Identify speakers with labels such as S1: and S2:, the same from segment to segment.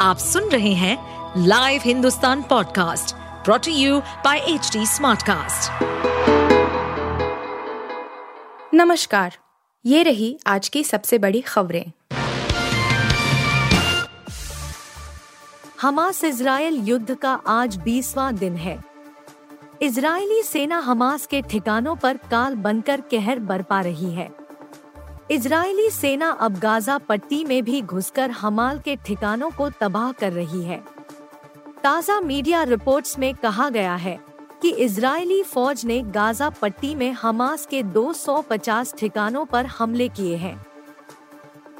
S1: आप सुन रहे हैं live Hindustan podcast brought to you by H smartcast.
S2: नमस्कार ये रही आज की सबसे बड़ी खबरें।
S3: हमास इसराइल युद्ध का आज बीसवां दिन है। इजरायली सेना हमास के ठिकानों पर काल बनकर कहर बरपा रही है। इजरायली सेना अब गाजा पट्टी में भी घुसकर हमाल के ठिकानों को तबाह कर रही है। ताज़ा मीडिया रिपोर्ट्स में कहा गया है कि इजरायली फौज ने गाजा पट्टी में हमास के 250 ठिकानों पर हमले किए हैं।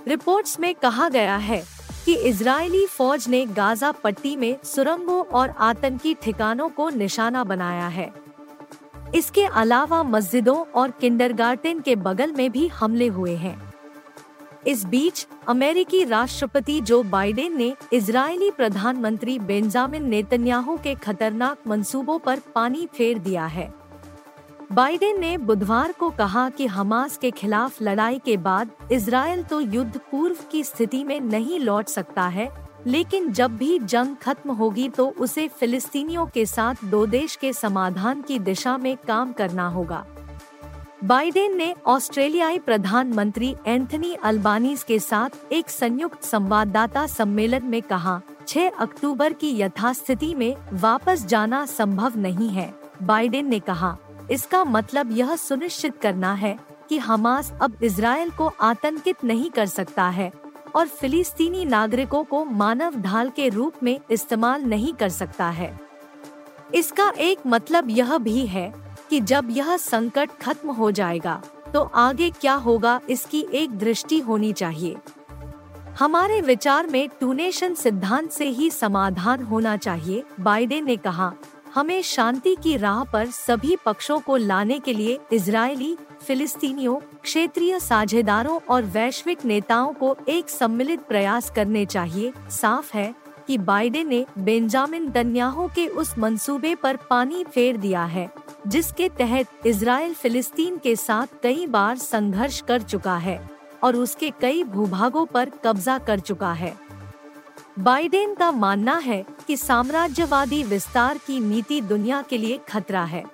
S3: रिपोर्ट्स में कहा गया है कि इजरायली फौज ने गाजा पट्टी में सुरंगों और आतंकी ठिकानों को निशाना बनाया है। इसके अलावा मस्जिदों और किंडरगार्टन के बगल में भी हमले हुए हैं। इस बीच, अमेरिकी राष्ट्रपति जो बाइडेन ने इजरायली प्रधानमंत्री बेंजामिन नेतन्याहू के खतरनाक मंसूबों पर पानी फेर दिया है। बाइडेन ने बुधवार को कहा कि हमास के खिलाफ लड़ाई के बाद इसराइल तो युद्ध पूर्व की स्थिति में नहीं लौट सकता है लेकिन जब भी जंग खत्म होगी तो उसे फिलिस्तीनियों के साथ दो देश के समाधान की दिशा में काम करना होगा। बाइडेन ने ऑस्ट्रेलियाई प्रधानमंत्री एंथनी अल्बानीज के साथ एक संयुक्त संवाददाता सम्मेलन में कहा 6 अक्टूबर की यथास्थिति में वापस जाना संभव नहीं है, बाइडेन ने कहा। इसका मतलब यह सुनिश्चित करना है कि हमास अब इसराइल को आतंकित नहीं कर सकता है। और फिलिस्तीनी नागरिकों को मानव ढाल के रूप में इस्तेमाल नहीं कर सकता है। इसका एक मतलब यह भी है कि जब यह संकट खत्म हो जाएगा तो आगे क्या होगा इसकी एक दृष्टि होनी चाहिए। हमारे विचार में टूनेशन सिद्धांत से ही समाधान होना चाहिए, बाइडेन ने कहा, हमें शांति की राह पर सभी पक्षों को लाने के लिए इजरायली, फिलिस्तीनियों क्षेत्रीय साझेदारों और वैश्विक नेताओं को एक सम्मिलित प्रयास करने चाहिए। साफ़ है कि बाइडेन ने बेंजामिन दन्याहो के उस मंसूबे पर पानी फेर दिया है, जिसके तहत इसराइल फिलिस्तीन के साथ कई बार संघर्ष कर चुका है और उसके कई भूभागों पर कब्जा कर चुका है। बाइडेन का मानना है कि साम्राज्यवादी विस्तार की नीति दुनिया के लिए खतरा है।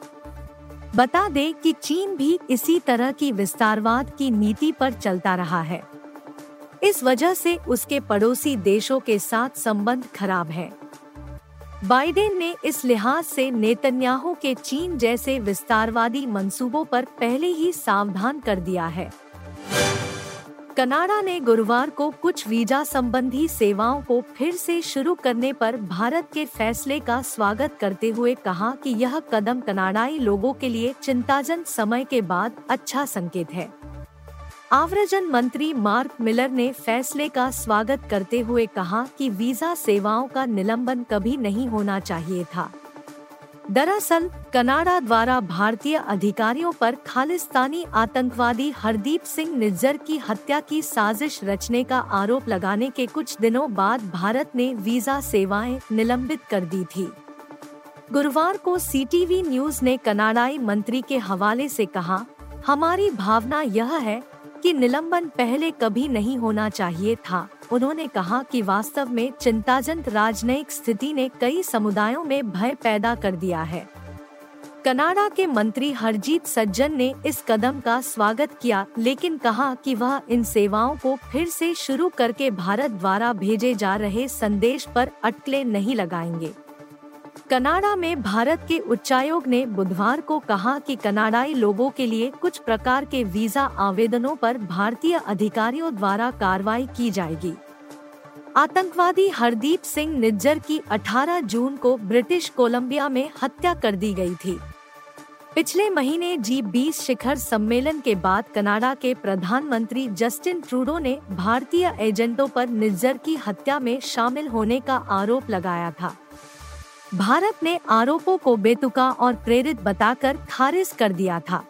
S3: बता दें कि चीन भी इसी तरह की विस्तारवाद की नीति पर चलता रहा है। इस वजह से उसके पड़ोसी देशों के साथ संबंध खराब है। बाइडेन ने इस लिहाज से नेतन्याहू के चीन जैसे विस्तारवादी मंसूबों पर पहले ही सावधान कर दिया है। कनाडा ने गुरुवार को कुछ वीज़ा संबंधी सेवाओं को फिर से शुरू करने पर भारत के फैसले का स्वागत करते हुए कहा कि यह कदम कनाडाई लोगों के लिए चिंताजन समय के बाद अच्छा संकेत है। आव्रजन मंत्री मार्क मिलर ने फैसले का स्वागत करते हुए कहा कि वीज़ा सेवाओं का निलंबन कभी नहीं होना चाहिए था। दरअसल, कनाडा द्वारा भारतीय अधिकारियों पर खालिस्तानी आतंकवादी हरदीप सिंह निज्जर की हत्या की साजिश रचने का आरोप लगाने के कुछ दिनों बाद भारत ने वीज़ा सेवाएँ निलंबित कर दी थी। गुरुवार को सीटीवी न्यूज़ ने कनाडाई मंत्री के हवाले से कहा, हमारी भावना यह है कि निलंबन पहले कभी नहीं होना चाहिए था। उन्होंने कहा कि वास्तव में चिंताजनक राजनयिक स्थिति ने कई समुदायों में भय पैदा कर दिया है। कनाडा के मंत्री हरजीत सज्जन ने इस कदम का स्वागत किया, लेकिन कहा कि वह इन सेवाओं को फिर से शुरू करके भारत द्वारा भेजे जा रहे संदेश पर अटकले नहीं लगाएँगे। कनाडा में भारत के उच्चायोग ने बुधवार को कहा कि कनाडाई लोगों के लिए कुछ प्रकार के वीज़ा आवेदनों पर भारतीय अधिकारियों द्वारा कार्रवाई की जाएगी। आतंकवादी हरदीप सिंह निज्जर की 18 जून को ब्रिटिश कोलंबिया में हत्या कर दी गई थी। पिछले महीने जी बीस शिखर सम्मेलन के बाद कनाडा के प्रधानमंत्री जस्टिन ट्रूडो ने भारतीय एजेंटों पर निज्जर की हत्या में शामिल होने का आरोप लगाया था। भारत ने आरोपों को बेतुका और प्रेरित बताकर खारिज कर दिया था।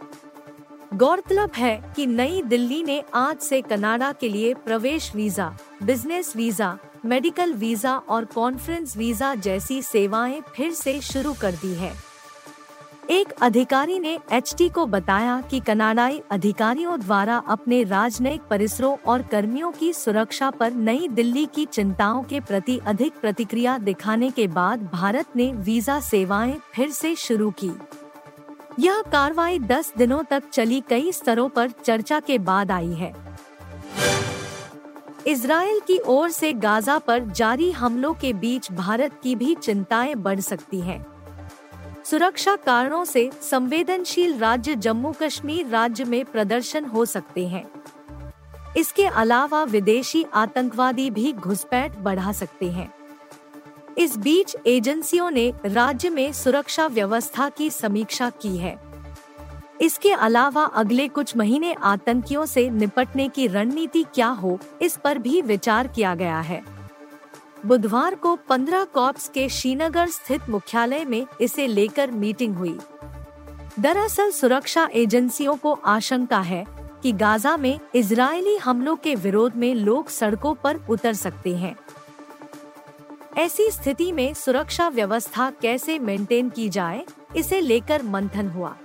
S3: गौरतलब है कि नई दिल्ली ने आज से कनाडा के लिए प्रवेश visa, business visa, medical visa और कॉन्फ्रेंस वीज़ा जैसी सेवाएँ फिर से शुरू कर दी है। एक अधिकारी ने एचटी को बताया कि कनाडाई अधिकारियों द्वारा अपने राजनयिक परिसरों और कर्मियों की सुरक्षा पर नई दिल्ली की चिंताओं के प्रति अधिक प्रतिक्रिया दिखाने के बाद भारत ने वीज़ा सेवाएँ फिर से शुरू की यह कार्रवाई 10 दिनों तक चली कई स्तरों पर चर्चा के बाद आई है इसराइल की ओर से गाजा पर जारी हमलों के बीच भारत की भी चिंताएँ बढ़ सकती हैं। सुरक्षा कारणों से संवेदनशील राज्य जम्मू कश्मीर राज्य में प्रदर्शन हो सकते हैं। इसके अलावा विदेशी आतंकवादी भी घुसपैठ बढ़ा सकते हैं। इस बीच एजेंसियों ने राज्य में सुरक्षा व्यवस्था की समीक्षा की है। इसके अलावा अगले कुछ महीने आतंकियों से निपटने की रणनीति क्या हो, इस पर भी विचार किया गया है। बुधवार को 15 कॉप्स के श्रीनगर स्थित मुख्यालय में इसे लेकर मीटिंग हुई। दरअसल सुरक्षा एजेंसियों को आशंका है कि गाजा में इजरायली हमलों के विरोध में लोग सड़कों पर उतर सकते हैं। ऐसी स्थिति में सुरक्षा व्यवस्था कैसे मेंटेन की जाए, इसे लेकर मंथन हुआ।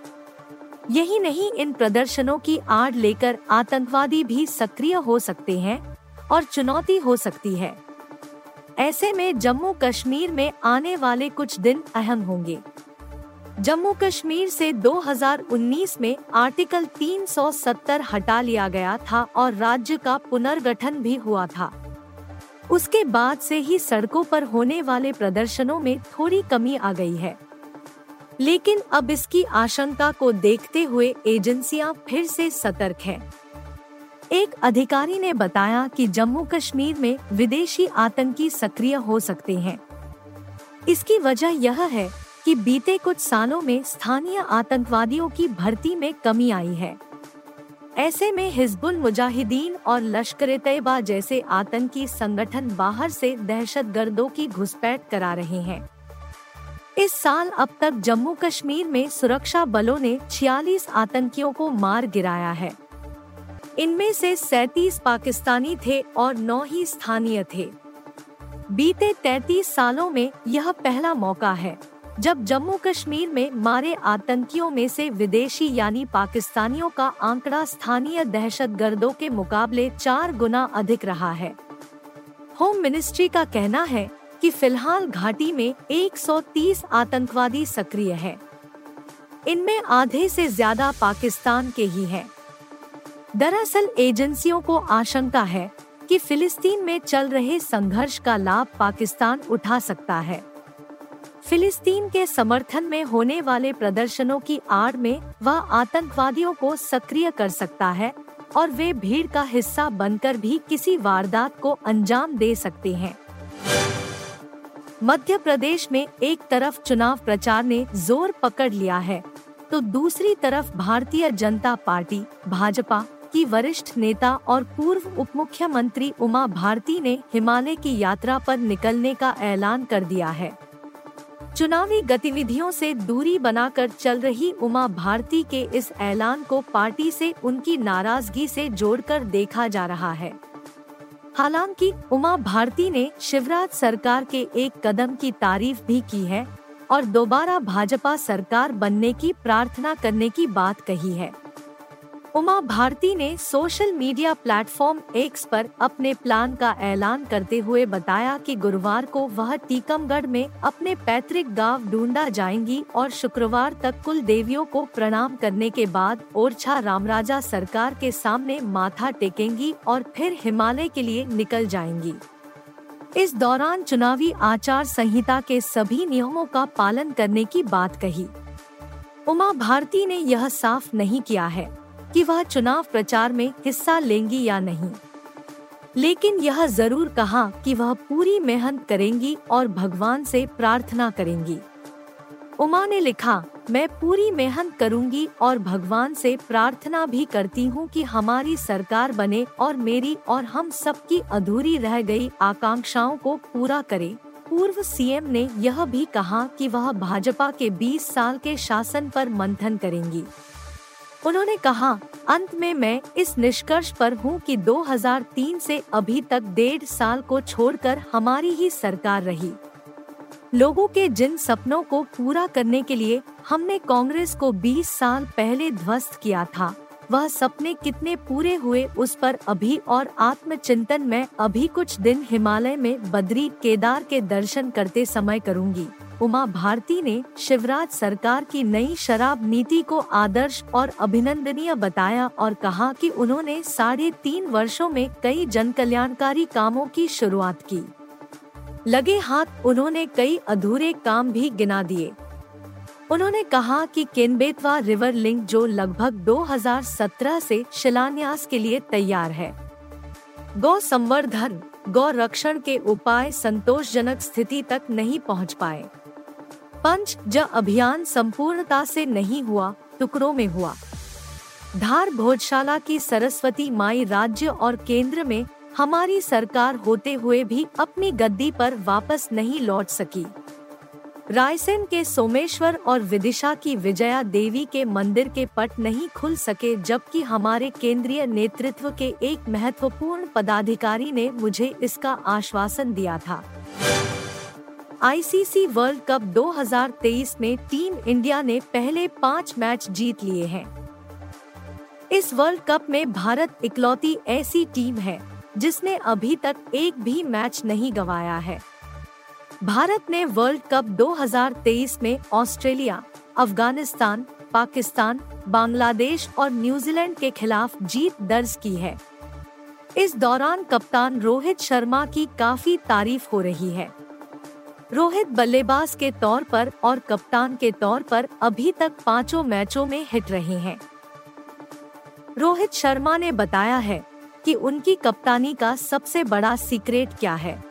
S3: यही नहीं, इन प्रदर्शनों की आड़ लेकर आतंकवादी भी सक्रिय हो सकते हैं और चुनौती हो सकती है। ऐसे में जम्मू कश्मीर में आने वाले कुछ दिन अहम होंगे। जम्मू कश्मीर से 2019 में आर्टिकल 370 हटा लिया गया था और राज्य का पुनर्गठन भी हुआ था। उसके बाद से ही सड़कों पर होने वाले प्रदर्शनों में थोड़ी कमी आ गई है। लेकिन अब इसकी आशंका को देखते हुए एजेंसियाँ फिर से सतर्क हैं। एक अधिकारी ने बताया कि जम्मू कश्मीर में विदेशी आतंकी सक्रिय हो सकते हैं। इसकी वजह यह है कि बीते कुछ सालों में स्थानीय आतंकवादियों की भर्ती में कमी आई है। ऐसे में हिजबुल मुजाहिदीन और लश्कर तैयबा जैसे आतंकी संगठन बाहर से दहशत गर्दों की घुसपैठ करा रहे हैं। इस साल अब तक जम्मू कश्मीर में सुरक्षा बलों ने 46 आतंकियों को मार गिराया है। इनमें से 37 पाकिस्तानी थे और 9 ही स्थानीय थे बीते 33 सालों में यह पहला मौका है, जब जम्मू कश्मीर में मारे आतंकियों में से विदेशी यानी पाकिस्तानियों का आंकड़ा स्थानीय दहशत गर्दों के मुकाबले चार गुना अधिक रहा है होम मिनिस्ट्री का कहना है कि फ़िलहाल घाटी में 130 आतंकवादी सक्रिय हैं। इनमें आधे से ज़्यादा पाकिस्तान के ही हैं। दरअसल एजेंसियों को आशंका है कि फिलिस्तीन में चल रहे संघर्ष का लाभ पाकिस्तान उठा सकता है। फिलिस्तीन के समर्थन में होने वाले प्रदर्शनों की आड़ में वह आतंकवादियों को सक्रिय कर सकता है और वे भीड़ का हिस्सा बनकर भी किसी वारदात को अंजाम दे सकते हैं। मध्य प्रदेश में एक तरफ़ चुनाव प्रचार ने ज़ोर पकड़ लिया है तो दूसरी तरफ़ भारतीय जनता पार्टी, भाजपा की वरिष्ठ नेता और पूर्व उप मुख्यमंत्री उमा भारती ने हिमालय की यात्रा पर निकलने का ऐलान कर दिया है। चुनावी गतिविधियों से दूरी बनाकर चल रही उमा भारती के इस ऐलान को पार्टी से उनकी नाराज़गी से जोड़कर देखा जा रहा है। हालाँकि उमा भारती ने शिवराज सरकार के एक कदम की तारीफ़ भी की है और दोबारा भाजपा सरकार बनने की प्रार्थना करने की बात कही है। उमा भारती ने सोशल मीडिया प्लेटफॉर्म एक्स पर अपने प्लान का ऐलान करते हुए बताया कि गुरुवार को वह टीकमगढ़ में अपने पैतृक गाँव ढूंढा जाएँगी और शुक्रवार तक कुल देवियों को प्रणाम करने के बाद ओरछा रामराजा सरकार के सामने माथा टेकेंगी और फिर हिमालय के लिए निकल जाएँगी। इस दौरान चुनावी आचार संहिता के सभी नियमों का पालन करने की बात कही। उमा भारती ने यह साफ़ नहीं किया है। कि वह चुनाव प्रचार में हिस्सा लेंगी या नहीं। लेकिन यह ज़रूर कहा कि वह पूरी मेहनत करेंगी और भगवान से प्रार्थना करेंगी। उमा ने लिखा, मैं पूरी मेहनत करूँगी और भगवान से प्रार्थना भी करती हूँ कि हमारी सरकार बने और मेरी और हम सबकी अधूरी रह गई आकांक्षाओं को पूरा करे। पूर्व सीएम ने यह भी कहा कि वह भाजपा के 20 साल के शासन पर मंथन करेंगी। उन्होंने कहा, अंत में मैं इस निष्कर्ष पर हूँ कि 2003 से अभी तक डेढ़ साल को छोड़कर हमारी ही सरकार रही। लोगों के जिन सपनों को पूरा करने के लिए हमने कांग्रेस को 20 साल पहले ध्वस्त किया था। वह सपने कितने पूरे हुए उस पर अभी और आत्मचिंतन में अभी कुछ दिन हिमालय में बद्री केदार के दर्शन करते समय करूँगी। उमा भारती ने शिवराज सरकार की नई शराब नीति को आदर्श और अभिनंदनीय बताया और कहा कि उन्होंने साढ़े तीन वर्षो में कई जन कल्याणकारी कामों की शुरुआत की। लगे हाथ उन्होंने कई अधूरे काम भी गिना दिए। उन्होंने कहा कि केनबेतवा रिवर लिंक जो लगभग 2017 से शिलान्यास के लिए तैयार है। गौ संवर्धन, गौ रक्षण के उपाय संतोषजनक स्थिति तक नहीं पहुँच पाए। पंच ज अभियान संपूर्णता से नहीं हुआ, टुकड़ों में हुआ। धार भोजशाला की सरस्वती माई राज्य और केंद्र में हमारी सरकार होते हुए भी अपनी गद्दी पर वापस नहीं लौट सकी। रायसेन के सोमेश्वर और विदिशा की विजया देवी के मंदिर के पट नहीं खुल सके, जबकि हमारे केंद्रीय नेतृत्व के एक महत्वपूर्ण पदाधिकारी ने मुझे इसका आश्वासन दिया था। आईसीसी वर्ल्ड कप 2023 में टीम इंडिया ने पहले पाँच मैच जीत लिए हैं। इस वर्ल्ड कप में भारत इकलौती ऐसी टीम है, जिसने अभी तक एक भी मैच नहीं गवाया है। भारत ने वर्ल्ड कप 2023 में ऑस्ट्रेलिया, अफ़गानिस्तान, पाकिस्तान, बांग्लादेश और न्यूजीलैंड के खिलाफ जीत दर्ज की है। इस दौरान कप्तान रोहित शर्मा की काफ़ी तारीफ़ हो रही है। रोहित बल्लेबाज के तौर पर और कप्तान के तौर पर अभी तक पाँचों मैचों में हिट रहे हैं। रोहित शर्मा ने बताया है कि उनकी कप्तानी का सबसे बड़ा सीक्रेट क्या है।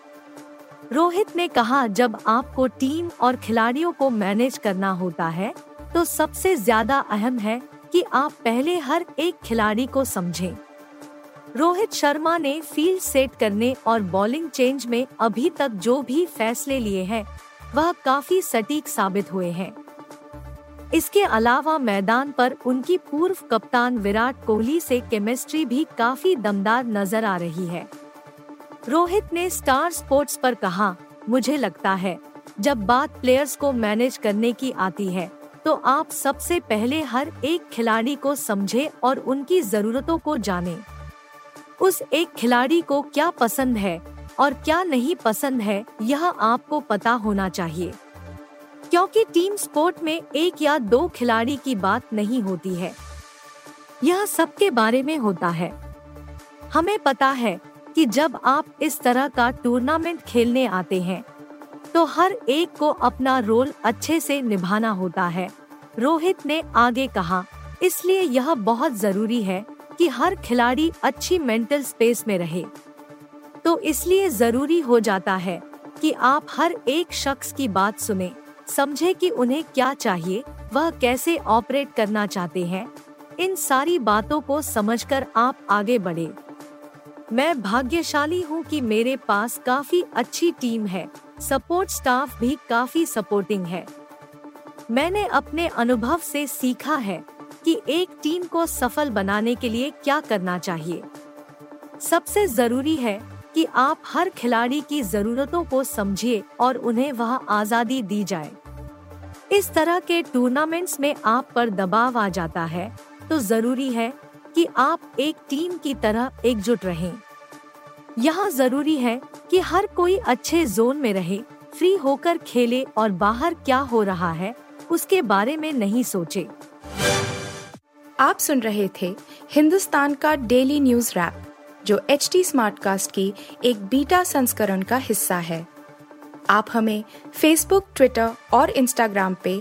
S3: रोहित ने कहा, जब आपको टीम और खिलाड़ियों को मैनेज करना होता है तो सबसे ज़्यादा अहम है कि आप पहले हर एक खिलाड़ी को समझें। रोहित शर्मा ने फ़ील्ड सेट करने और बॉलिंग चेंज में अभी तक जो भी फैसले लिए हैं, वह काफ़ी सटीक साबित हुए हैं इसके अलावा मैदान पर उनकी पूर्व कप्तान विराट कोहली से केमिस्ट्री भी काफ़ी दमदार नज़र आ रही है रोहित ने स्टार स्पोर्ट्स पर कहा, मुझे लगता है, जब बात प्लेयर्स को मैनेज करने की आती है तो आप सबसे पहले हर एक खिलाड़ी को समझे और उनकी जरूरतों को जाने। उस एक खिलाड़ी को क्या पसंद है और क्या नहीं पसंद है, यह आपको पता होना चाहिए। क्योंकि टीम स्पोर्ट में एक या दो खिलाड़ी की बात नहीं होती है। यह सबके बारे में होता है। हमें पता है कि जब आप इस तरह का टूर्नामेंट खेलने आते हैं तो हर एक को अपना रोल अच्छे से निभाना होता है। रोहित ने आगे कहा, इसलिए यह बहुत ज़रूरी है कि हर खिलाड़ी अच्छी मेंटल स्पेस में रहे। तो इसलिए ज़रूरी हो जाता है कि आप हर एक शख्स की बात सुने, समझे कि उन्हें क्या चाहिए, वह कैसे ऑपरेट करना चाहते हैं। इन सारी बातों को समझकर आप आगे बढ़े। मैं भाग्यशाली हूँ कि मेरे पास काफ़ी अच्छी टीम है। सपोर्ट स्टाफ भी काफ़ी सपोर्टिंग है। मैंने अपने अनुभव से सीखा है कि एक टीम को सफल बनाने के लिए क्या करना चाहिए। सबसे ज़रूरी है कि आप हर खिलाड़ी की जरूरतों को समझिए और उन्हें वह आज़ादी दी जाए। इस तरह के टूर्नामेंट्स में आप पर दबाव आ जाता है तो ज़रूरी है कि आप एक टीम की तरह एकजुट रहें। यहाँ ज़रूरी है कि हर कोई अच्छे जोन में रहे, फ्री होकर खेले और बाहर क्या हो रहा है, उसके बारे में नहीं सोचे
S2: आप सुन रहे थे हिंदुस्तान का डेली न्यूज़ रैप, जो एच टी स्मार्ट कास्ट की एक बीटा संस्करण का हिस्सा है आप हमें फेसबुक ट्विटर और इंस्टाग्राम पे